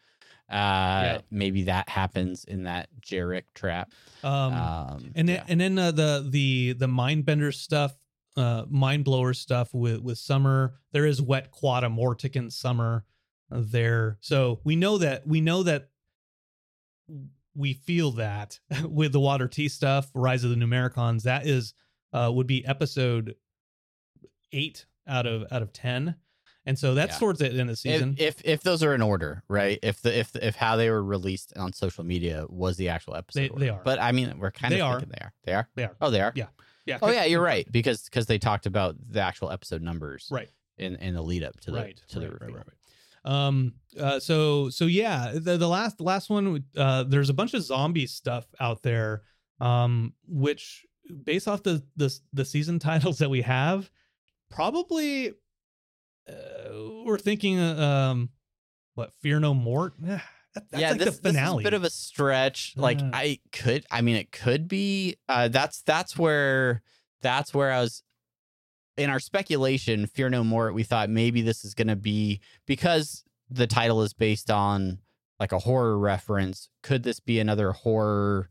Uh maybe that happens in that Jerrick trap. Um, um and then yeah. and then uh, the the the mind bender stuff uh mind blower stuff with with summer. There is Wet Kuat Amortican Summer uh, there. So we know that we know that we feel that *laughs* with the water T stuff rise of the Numbericons that is uh would be episode eight out of out of ten and so that's Yeah. towards the end of the season If, if if those are in order, right? If the if if how they were released on social media was the actual episode, They- they are. But I mean, we're kind They of are. thinking they are. They are. They are. Oh, they are. Yeah. yeah Oh yeah, you're right because because they talked about the actual episode numbers right in in the lead up to the right, to the right, reveal. right, right, right. Um. Uh. So. So yeah. The the last the last one. Uh. There's a bunch of zombie stuff out there. Um. Which based off the the the season *laughs* titles that we have, probably. Uh, we're thinking. uh, Um. What Fear No Mort? *sighs* That- That's yeah, like this, the this is finale. a bit of a stretch. Like Uh. I could, I mean, it could be. Uh, that's that's where that's where I was in our speculation. Fear No Mort. We thought maybe this is going to be because the title is based on like a horror reference. Could this be another horror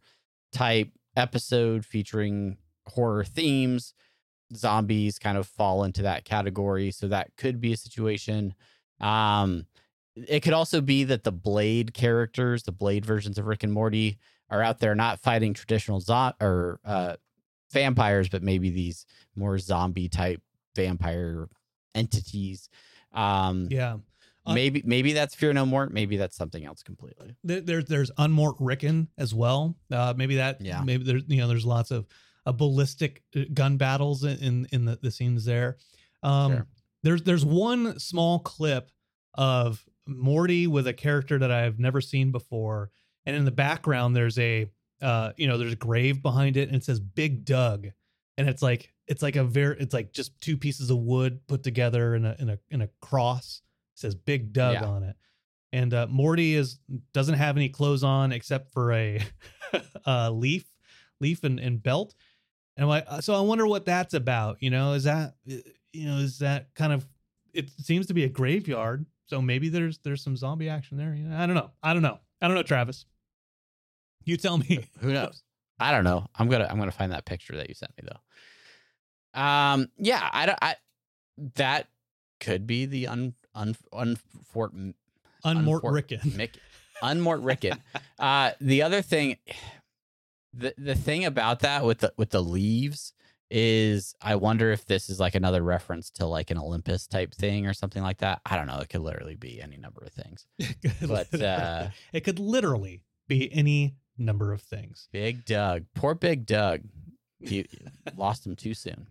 type episode featuring horror themes? Zombies kind of fall into that category, so that could be a situation. Um, it could also be that the Blade characters, the Blade versions of Rick and Morty, are out there not fighting traditional zo- or uh, vampires, but maybe these more zombie type vampire entities. Um, yeah. Uh, maybe maybe that's Fear No Mort. Maybe that's something else completely. There, there's there's Unmortricken as well. Uh, maybe that. Yeah. Maybe there's you know there's lots of uh, ballistic uh, gun battles in in, in the, the scenes there. Um, Sure. There's there's one small clip of Morty with a character that I've never seen before, and in the background there's a uh you know there's a grave behind it and it says Big Doug, and it's like it's like a very it's like just two pieces of wood put together in a in a in a cross. It says Big Doug Yeah. on it and uh, Morty is doesn't have any clothes on except for a, a *laughs* leaf, leaf and, and belt. And I'm like, uh, so I wonder what that's about. You know, is that uh, you know is that kind of? It seems to be a graveyard, so maybe there's there's some zombie action there. You know, I don't know. I don't know. I don't know, Travis. You tell me. *laughs* Who knows? I don't know. I'm gonna I'm gonna find that picture that you sent me though. Um, yeah, I don't. I that could be the un un unfort Unmortricken. *laughs* Mick Unmortricken. uh, the other thing, the the thing about that with the with the leaves is, I wonder if this is like another reference to like an Olympus type thing or something like that. I don't know. It could literally be any number of things. But, uh, *laughs* it could literally be any number of things. Big Doug, poor Big Doug, he *laughs* lost him too soon.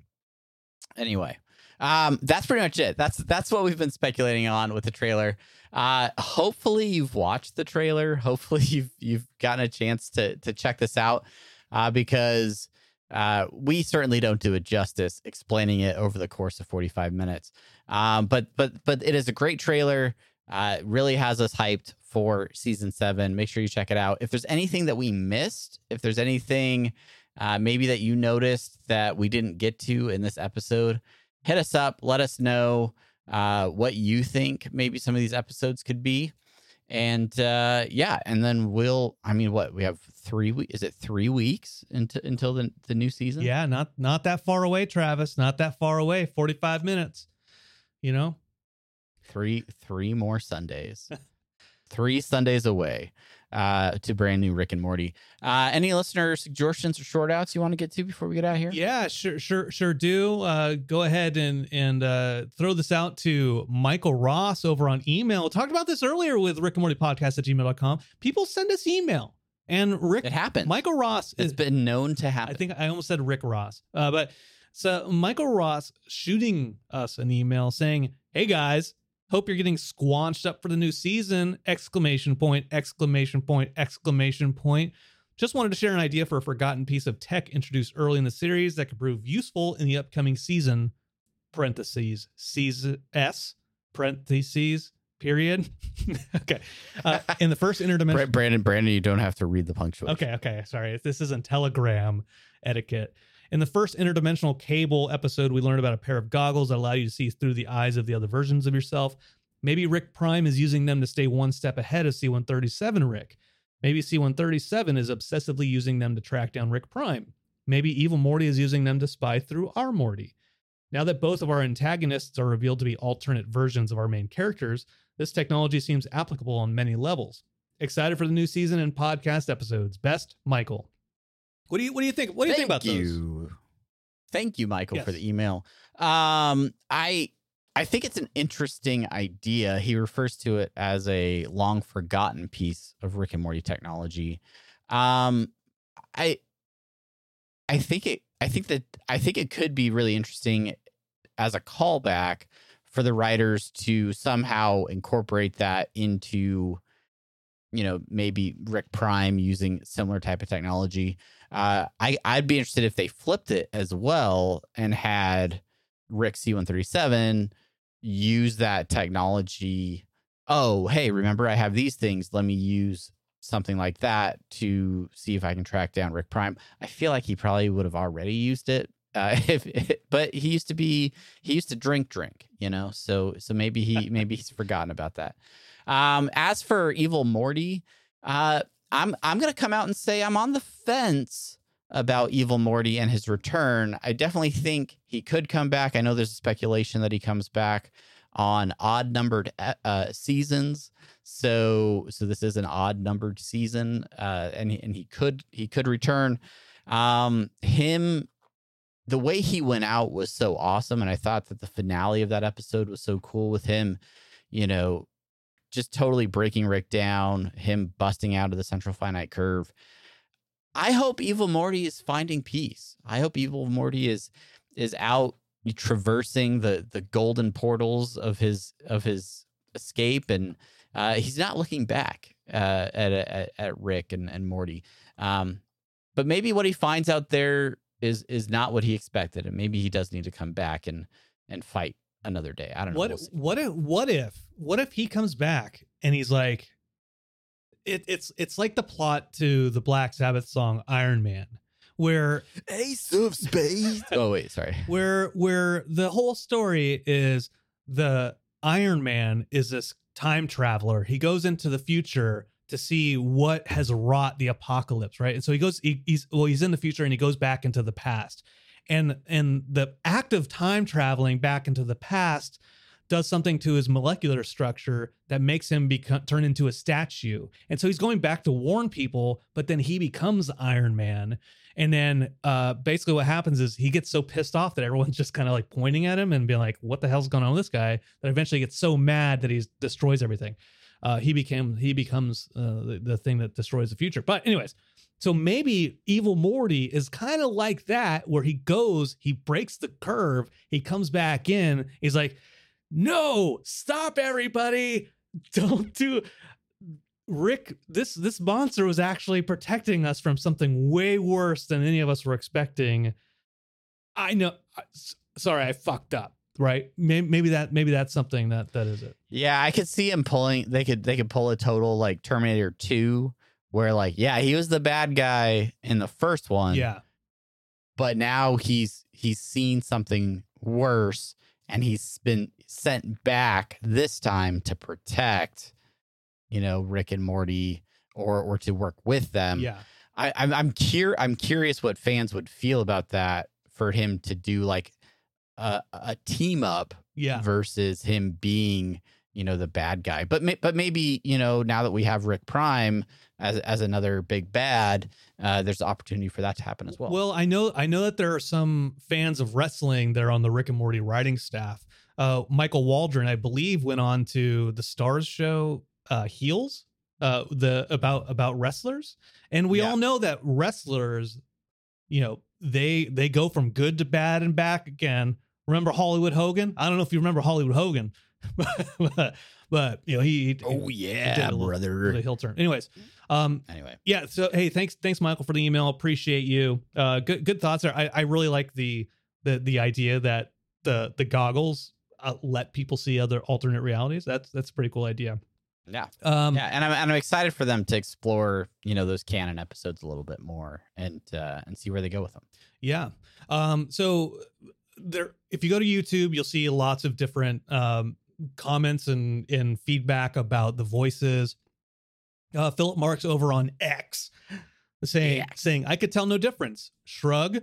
Anyway, um, that's pretty much it. That's that's what we've been speculating on with the trailer. Uh, hopefully you've watched the trailer. *laughs* Hopefully you've you've gotten a chance to to check this out uh, because uh, we certainly don't do it justice explaining it over the course of 45 minutes. Um, but but but it is a great trailer. Uh, really has us hyped for season seven. Make sure you check it out. If there's anything that we missed, if there's anything uh, maybe that you noticed that we didn't get to in this episode, hit us up. Let us know uh, what you think maybe some of these episodes could be. And uh, yeah, and then we'll. I mean, what we have three weeks? Is it three weeks until until the the new season? Yeah, not not that far away, Travis. Not that far away. Forty five minutes. You know, three three more Sundays. *laughs* three Sundays away uh, to brand new Rick and Morty. Uh, any listener suggestions or short outs you want to get to before we get out of here? Yeah, sure, sure, sure. Do uh, go ahead and and uh, throw this out to Michael Ross over on email. Talked about this earlier with Rick and Morty podcast at gmail.com. People send us email, and Rick It happened. Michael Ross it's is. been known to happen. I think I almost said Rick Ross, uh, but so Michael Ross shooting us an email saying, "Hey guys." Hope you're getting squanched up for the new season! Exclamation point! Exclamation point! Exclamation point! Just wanted to share an idea for a forgotten piece of tech introduced early in the series that could prove useful in the upcoming season. Parentheses season S parentheses period. *laughs* okay, uh, in the first interdimensional. *laughs* Bra- Brandon, Brandon, you don't have to read the punctuation. Okay, okay, sorry. This isn't Telegram etiquette. In the first interdimensional cable episode, we learned about a pair of goggles that allow you to see through the eyes of the other versions of yourself. Maybe Rick Prime is using them to stay one step ahead of C137 Rick. Maybe C137 is obsessively using them to track down Rick Prime. Maybe Evil Morty is using them to spy through our Morty. Now that both of our antagonists are revealed to be alternate versions of our main characters, this technology seems applicable on many levels. Excited for the new season and podcast episodes. Best, Michael. What do you What do you think? What do you think about Thank those? you. Thank you, Michael, for the email. Um, I I think it's an interesting idea. He refers to it as a long forgotten piece of Rick and Morty technology. Um, I I think it I think that I think it could be really interesting as a callback for the writers to somehow incorporate that into you know maybe Rick Prime using similar type of technology. Uh, I I'd be interested if they flipped it as well and had Rick C137 use that technology. Oh, hey, remember I have these things. Let me use something like that to see if I can track down Rick Prime. I feel like he probably would have already used it. Uh, *laughs* if, but he used to be he used to drink drink, you know. So so maybe he maybe he's forgotten about that. Um, as for Evil Morty, uh, I'm I'm gonna come out and say I'm on the fence about Evil Morty and his return. I definitely think he could come back. I know there's a speculation that he comes back on odd numbered uh, seasons. So so this is an odd numbered season, uh, and and he could he could return. Um, him the way he went out was so awesome, and I thought that the finale of that episode was so cool with him. You know, just totally breaking Rick down, him busting out of the central finite curve. I hope Evil Morty is finding peace. I hope Evil Morty is is out traversing the the golden portals of his of his escape, and uh, he's not looking back uh, at, at at Rick and, and Morty. Um, but maybe what he finds out there is is not what he expected, and maybe he does need to come back and and fight another day. I don't know. What We'll what if what if what if he comes back and he's like it, it's it's like the plot to the Black Sabbath song Iron Man where Ace of Spades. *laughs* oh wait, sorry. where where the whole story is the Iron Man is this time traveler. He goes into the future to see what has wrought the apocalypse, right? And so he goes he, he's well he's in the future and he goes back into the past. And and the act of time traveling back into the past does something to his molecular structure that makes him become turn into a statue. And so he's going back to warn people, but then he becomes Iron Man. And then uh, basically what happens is he gets so pissed off that everyone's *laughs* just kind of like pointing at him and being like, what the hell's going on with this guy? That eventually gets so mad that he destroys everything. Uh, he became he becomes uh, the, the thing that destroys the future. But anyways, so maybe evil Morty is kind of like that, where he goes, he breaks the curve, he comes back in, he's like, no, stop everybody. *laughs* Don't do *laughs* Rick, this this monster was actually protecting us from something way worse than any of us were expecting. I know. Sorry, I fucked up. Right? Maybe, that maybe that's something that that is it. Yeah, I could see him pulling. They could they could pull a total like Terminator Two, where like yeah he was the bad guy in the first one. Yeah. But now he's he's seen something worse, and he's been sent back this time to protect you know Rick and Morty or or to work with them. Yeah. I, I'm I'm cur- I'm curious what fans would feel about that for him to do like a, a team up Yeah. versus him being you know the bad guy. But may- but maybe you know now that we have Rick Prime as as another big bad, uh, there's opportunity for that to happen as well. Well, I know I know that there are some fans of wrestling that are on the Rick and Morty writing staff. Uh, Michael Waldron, I believe, went on to the Starz show uh, Heels, uh, the about about wrestlers, and we Yeah. all know that wrestlers, you know, they they go from good to bad and back again. Remember Hollywood Hogan? I don't know if you remember Hollywood Hogan, *laughs* but, but you know he, he oh he yeah, a little- brother. the heel turn. Anyways, um, Anyway, yeah so hey thanks thanks michael for the email appreciate you uh good good thoughts there i i really like the the the idea that the the goggles uh, let people see other alternate realities that's that's a pretty cool idea yeah. um yeah, and I'm and I'm excited for them to explore, you know, those canon episodes a little bit more and uh, and see where they go with them. Yeah. Um, so there, if you go to YouTube, you'll see lots of different um, comments and, and feedback about the voices. Uh, Philip Marks over on X saying, X. saying, I could tell no difference. Shrug,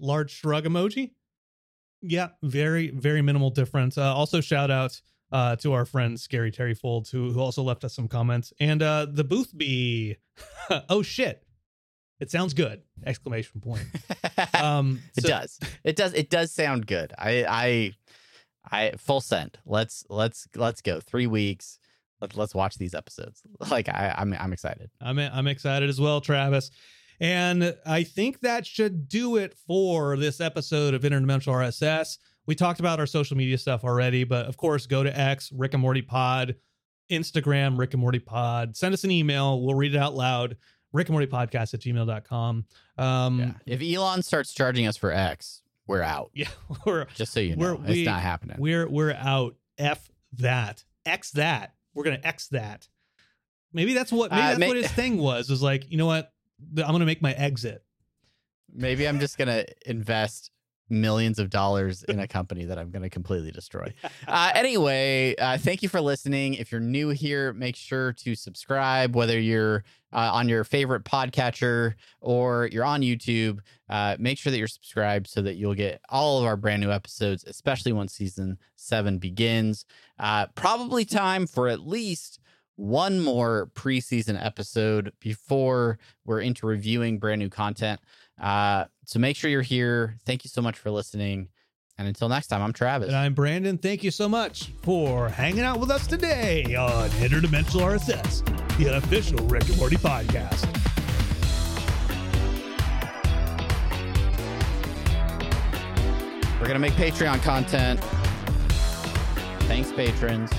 large shrug emoji. Yeah, very, very minimal difference. Uh, also, shout out uh, to our friend Scary Terry Folds, who, who also left us some comments. And uh, the booth bee, *laughs* oh shit, it sounds good! Exclamation point. *laughs* Um, it so- does. It does. It does sound good. I I I full send. Let's let's let's go. Three weeks. Let's let's watch these episodes. *laughs* Like I I'm I'm excited. I'm I'm excited as well, Travis. And I think that should do it for this episode of Interdimensional RSS. We talked about our social media stuff already, but of course, go to X, Rick and Morty Pod, Instagram, Rick and Morty Pod. Send us an email. We'll read it out loud. Rick and Morty Podcast at gmail.com. Um, Yeah. If Elon starts charging us for X, we're out. yeah, *laughs* we're, Just so you know, We're- we- it's not happening. we're, we're out. F that. X that. We're going to X that. Maybe that's what, maybe Uh, that's may- what his thing was, was like, you know what? I'm going to make my exit. Maybe I'm just gonna invest millions of dollars in a *laughs* company that I'm going to completely destroy. Uh, anyway, uh, thank you for listening. If you're new here, make sure to subscribe, whether you're uh, on your favorite podcatcher or you're on YouTube. Uh, make sure that you're subscribed so that you'll get all of our brand new episodes, especially when season seven begins. Uh, probably time for at least one more preseason episode before we're into reviewing brand new content. So make sure you're here. Thank you so much for listening. And until next time, I'm Travis. And I'm Brandon. Thank you so much for hanging out with us today on Interdimensional RSS, the unofficial Rick and Morty podcast. We're going to make Patreon content. Thanks, patrons.